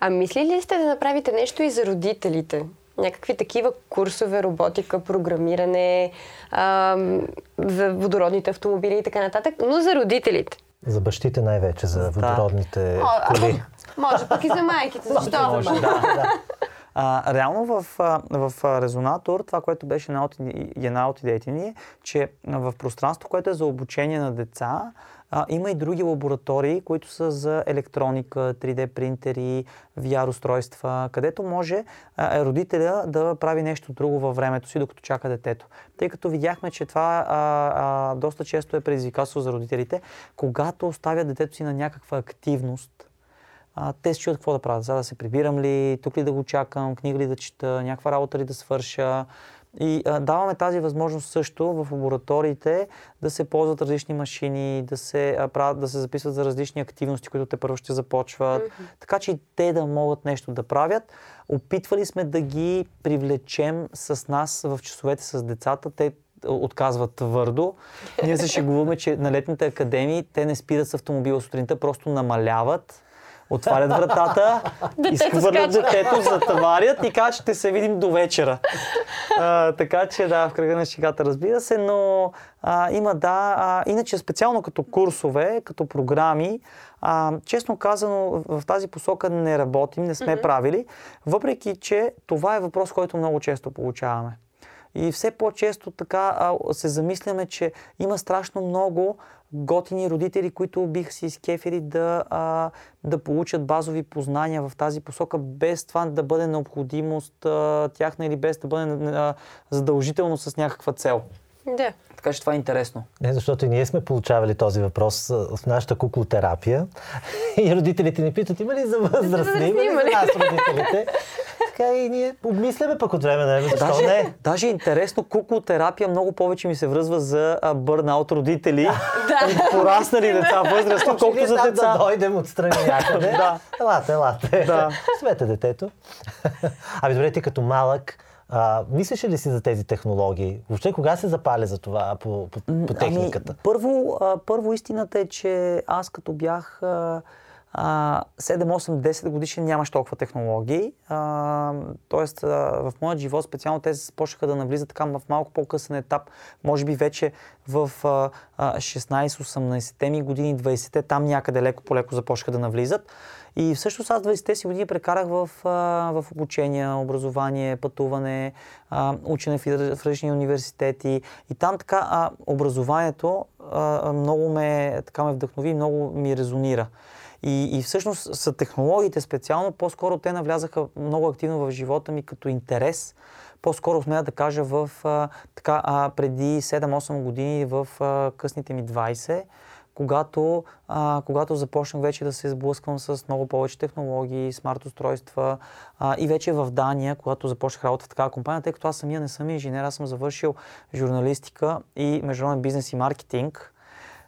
А мислили ли сте да направите нещо и за родителите? Някакви такива курсове, роботика, програмиране, ам, за водородните автомобили и така нататък, но за родителите. За бащите най-вече, за водородните О, коли. Може пък и за майките, защо? Може, да. А, реално в, в Резонатор, това, което беше една от, една от идеите ни е, че в пространство, което е за обучение на деца, а, има и други лаборатории, които са за електроника, 3D принтери, VR устройства, където може а, родителя да прави нещо друго във времето си, докато чака детето. Тъй като видяхме, че това а, а, доста често е предизвикателство за родителите, когато оставят детето си на някаква активност, а, те се чуят какво да правят. За да се прибирам ли, тук ли да го чакам, книга ли да чета, някаква работа ли да свърша. И а, даваме тази възможност също в лабораториите да се ползват различни машини, да се, а, правят, да се записват за различни активности, които те първо ще започват, така че и те да могат нещо да правят. Опитвали сме да ги привлечем с нас в часовете с децата. Те отказват твърдо. Ние се шегуваме, че на летните академии те не спират с автомобила сутринта, просто намаляват отварят вратата, изхвърлят детето, затварят и казват, ще се видим до вечера. А, така че да, в кръга на шегата разбира се, но а, има да. А, иначе специално като курсове, като програми, а, честно казано, в, тази посока не работим, не сме правили, въпреки че това е въпрос, който много често получаваме. И все по-често така се замисляме, че има страшно много готини родители, които биха си изкефили да, а, да получат базови познания в тази посока, без това да бъде необходимост а, тяхна или без да бъде а, задължително с някаква цел. Да. Така че това е интересно. Не, защото и ние сме получавали този въпрос в нашата куклотерапия. И родителите ни питат, има ли за възрастни, има ли Има за нас родителите? Така и ние обмисляме пък от време на време, защо Даже, не? даже интересно, куклотерапия много повече ми се връзва за бърнаут родители и пораснали деца възрастни, Може колкото за деца. да дойдем отстрани някъде. Да. Елате, елате. Да. Смете детето. Ами добре, ти като малък, а, мислиш ли си за тези технологии? Въобще кога се запаля за това по, по, по техниката? Ами, първо, а, първо истината е, че аз като бях а, 7, 8, 10 годишен нямаш толкова технологии. А, тоест а, в моят живот специално те започнаха да навлизат така в малко по-късен етап. Може би вече в а, а, 16-18 ми години, 20-те, там някъде леко по леко започнаха да навлизат. И всъщност аз 20-те си години прекарах в, в обучение, образование, пътуване, учене в, различни университети. И там така образованието много ме, така ме вдъхнови много ми резонира. И, и всъщност са технологиите специално, по-скоро те навлязаха много активно в живота ми като интерес. По-скоро смея да кажа в а, така, а, преди 7-8 години в а, късните ми 20 когато, а, когато започнах вече да се сблъсквам с много повече технологии, смарт устройства а, и вече в Дания, когато започнах работа в такава компания, тъй като аз самия не съм инженер, аз съм завършил журналистика и международен бизнес и маркетинг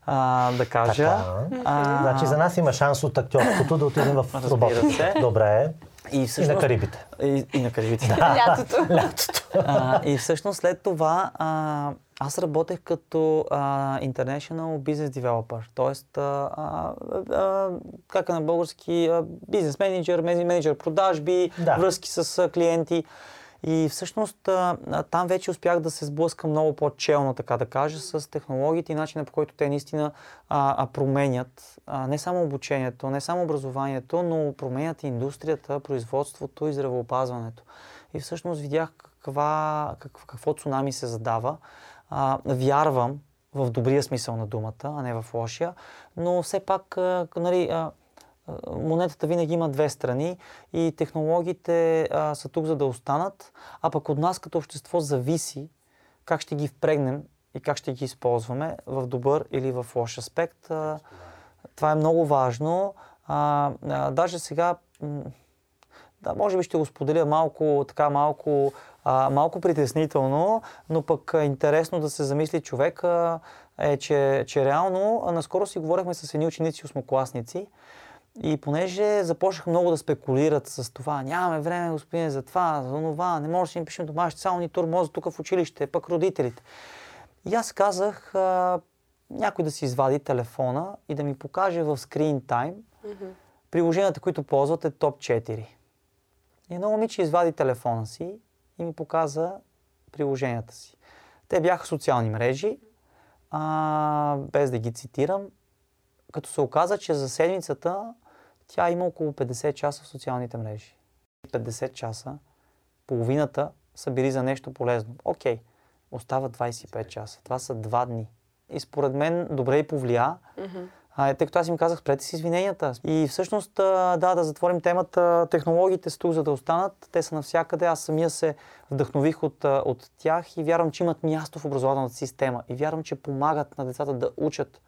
а, да кажа. Така. А, значи за нас има шанс от актьорството да отидем в роботика. Добре. И, всъщност, и на Карибите. И, и на Карибите. Да. Лятото. Лятото. А, и всъщност след това а, аз работех като а, International Business Developer, т.е. А, а, как е на български, бизнес менеджер, менеджер продажби, да. връзки с а, клиенти. И всъщност там вече успях да се сблъскам много по-челно, така да кажа, с технологиите и начина по който те наистина а, променят а, не само обучението, не само образованието, но променят индустрията, производството и здравеопазването. И всъщност видях каква, как, какво цунами се задава. А, вярвам в добрия смисъл на думата, а не в лошия, но все пак а, нали, а, монетата винаги има две страни и технологиите а, са тук за да останат, а пък от нас като общество зависи как ще ги впрегнем и как ще ги използваме в добър или в лош аспект. А, това е много важно. А, а, даже сега, да, може би ще го споделя малко, така малко, а, малко притеснително, но пък е интересно да се замисли човека е, че, че реално, а, наскоро си говорихме с едни ученици, осмокласници, и понеже започнах много да спекулират с това, нямаме време, господин, за това, за това, не може да си им пишем домашни, само ни турмоза тук в училище, пък родителите. И аз казах, а, някой да си извади телефона и да ми покаже в Screen Time mm-hmm. приложенията, които ползват е топ 4. И едно момиче извади телефона си и ми показа приложенията си. Те бяха социални мрежи, а, без да ги цитирам, като се оказа, че за седмицата тя има около 50 часа в социалните мрежи. 50 часа, половината са били за нещо полезно. Окей, остава 25 часа. Това са два дни. И според мен добре и повлия. Mm-hmm. А, тъй като аз им казах, спрете си извиненията. И всъщност, да, да затворим темата, технологиите са тук за да останат. Те са навсякъде. Аз самия се вдъхнових от, от тях и вярвам, че имат място в образователната система. И вярвам, че помагат на децата да учат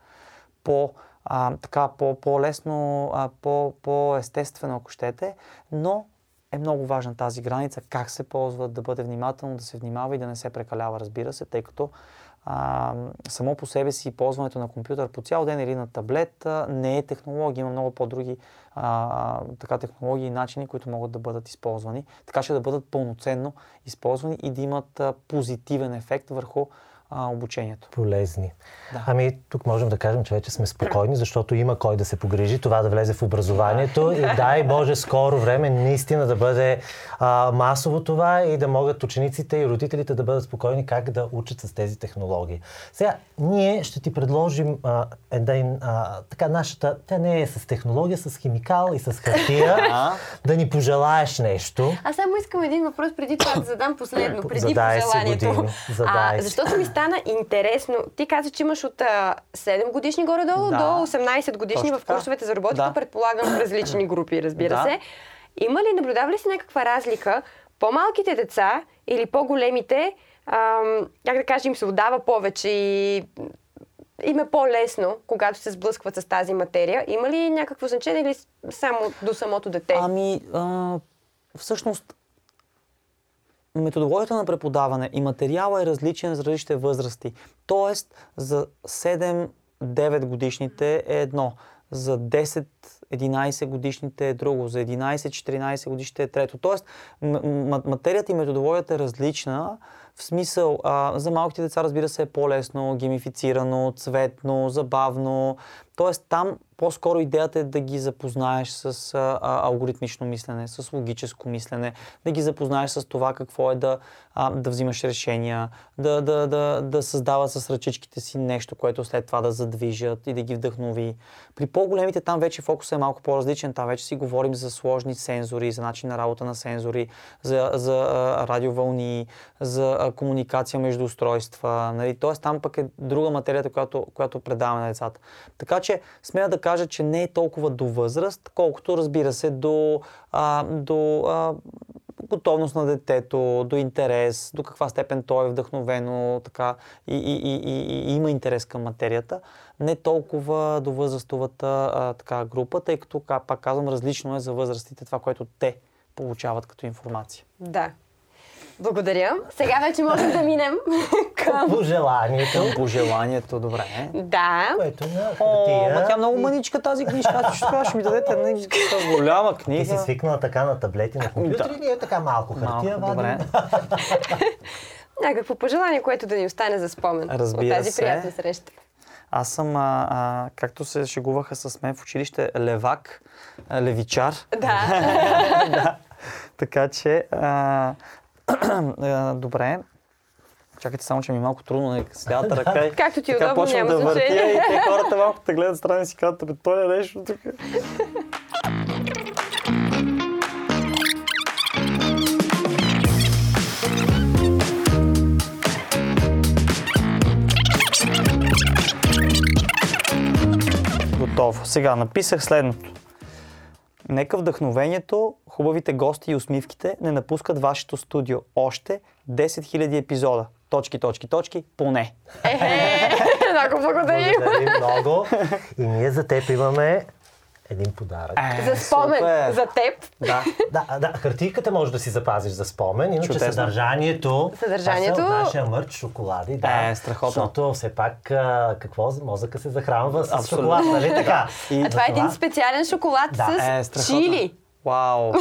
по а, така по, по-лесно, по, по-естествено, ако щете, но е много важна тази граница, как се ползва, да бъде внимателно, да се внимава и да не се прекалява, разбира се, тъй като а, само по себе си ползването на компютър по цял ден или на таблет а, не е технология, има много по-други а, така, технологии и начини, които могат да бъдат използвани, така че да бъдат пълноценно използвани и да имат а, позитивен ефект върху а, обучението. Полезни. Да. Ами тук можем да кажем, че вече сме спокойни, защото има кой да се погрижи това да влезе в образованието и дай Боже скоро време наистина да бъде а, масово това и да могат учениците и родителите да бъдат спокойни как да учат с тези технологии. Сега, ние ще ти предложим а, един, а, така нашата, тя не е с технология, с химикал и с хартия, да ни пожелаеш нещо. Аз само искам един въпрос преди това да задам последно, преди Задай пожеланието. Си години. Задай а, защото ми стана интересно. Ти каза, че имаш от а, 7 годишни горе-долу да. до 18 годишни Точно в курсовете за роботика, да. предполагам в различни групи, разбира да. се. Има ли, наблюдава ли си някаква разлика? По-малките деца или по-големите, ам, как да кажем, им се отдава повече и им е по-лесно, когато се сблъскват с тази материя. Има ли някакво значение или само до самото дете? Ами, а, всъщност, методологията на преподаване и материала е различен за различните възрасти. Тоест, за 7-9 годишните е едно, за 10-11 годишните е друго, за 11-14 годишните е трето. Тоест, материята и методологията е различна, в смисъл, а, за малките деца, разбира се, е по-лесно, геймифицирано, цветно, забавно. Тоест, там по-скоро идеята е да ги запознаеш с а, алгоритмично мислене, с логическо мислене, да ги запознаеш с това какво е да, а, да взимаш решения, да, да, да, да създават с ръчичките си нещо, което след това да задвижат и да ги вдъхнови. При по-големите там вече фокусът е малко по-различен. Там вече си говорим за сложни сензори, за начин на работа на сензори, за, за а, радиовълни, за а, комуникация между устройства. Нали? Тоест там пък е друга материята, която, която предаваме на децата. Така че смея да кажа, че не е толкова до възраст, колкото разбира се до, а, до а, готовност на детето, до интерес, до каква степен той е вдъхновено така, и, и, и, и, и има интерес към материята. Не толкова до възрастовата а, така, група, тъй като, пак казвам, различно е за възрастите това, което те получават като информация. Да, благодаря. Сега вече можем да минем към... Пожеланието. По желанието, добре. Да. Което е на О, ма хартия. тя много мъничка тази книжка. Аз ще, ще ми дадете една голяма Ти книга. си свикнала така на таблети, на компютри, Да. ние така малко хартия Малко, добре. Някакво пожелание, което да ни остане за спомен Разбира от тази се. приятна среща. Аз съм, а, а, както се шегуваха с мен в училище, левак, а, левичар. Да. да. Така че, а, добре. Чакайте само, че ми е малко трудно, нека с лявата ръка. и Както ти е така удобно, почвам няма да въртя значение. и те хората малко те гледат страни и си казват, бе, той е нещо тук. Готово. Сега написах следното. Нека вдъхновението, хубавите гости и усмивките не напускат вашето студио. Още 10 000 епизода. Точки, точки, точки, поне. Ехе, много благодарим. Благодарим много. И ние за теб имаме един подарък. За спомен, супер. за теб. Да. Да, да, хартийката може да си запазиш за спомен, иначе Чудесно. съдържанието, Съдържанието- от нашия мърч шоколади, да. Е, страхотно. Защото все пак, а, какво, мозъка се захранва с Абсолютно. шоколад, нали така? И- А това е един специален шоколад Да. Е, с страхотно. чили. Вау!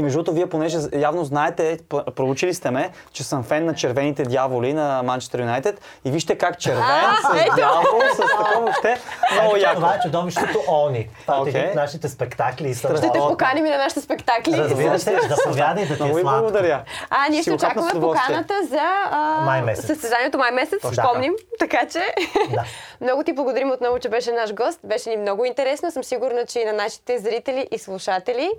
И между другото, вие понеже явно знаете, проучили сте ме, че съм фен на червените дяволи на Манчестър Юнайтед и вижте как червен А, с ето. дявол, с такова въобще много Ето, яко. Това е чудовището Они. Това е нашите спектакли и Ще те поканим и на нашите спектакли. Разбира се, заповядай да е ви сладко. благодаря. А, ние Ще очакваме поканата за а, състезанието май месец, спомним. Така че много ти благодарим отново, че беше наш гост. Беше ни много интересно. Съм сигурна, че и на нашите зрители и слушатели.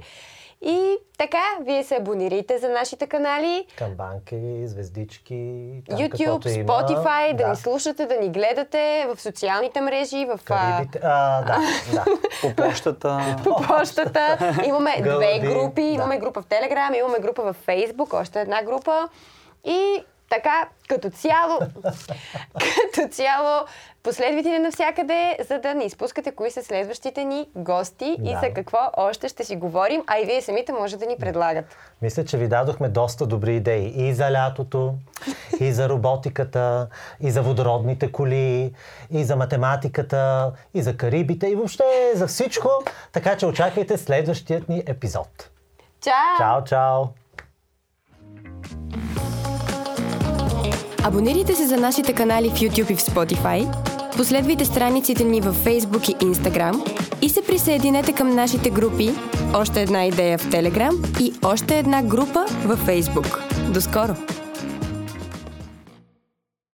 И така, вие се абонирайте за нашите канали. Камбанки, звездички, там YouTube, има. Spotify, да. да ни слушате, да ни гледате в социалните мрежи, в Карибите. А, да, да. По почтата. по почтата. Имаме две Гълъби, групи. да. Имаме група в Телеграм, имаме група в Фейсбук, още една група. И така, като цяло, като цяло, последвайте ни навсякъде, за да не изпускате кои са следващите ни гости и Да. за какво още ще си говорим, а и вие самите може да ни предлагат. Мисля, че ви дадохме доста добри идеи и за лятото, и за роботиката, и за водородните коли, и за математиката, и за Карибите, и въобще за всичко. Така че очаквайте следващият ни епизод. Чао! Чао, чао! Абонирайте се за нашите канали в YouTube и в Spotify, последвайте страниците ни във Facebook и Instagram и се присъединете към нашите групи Още една идея в Telegram и Още една група във Facebook. До скоро!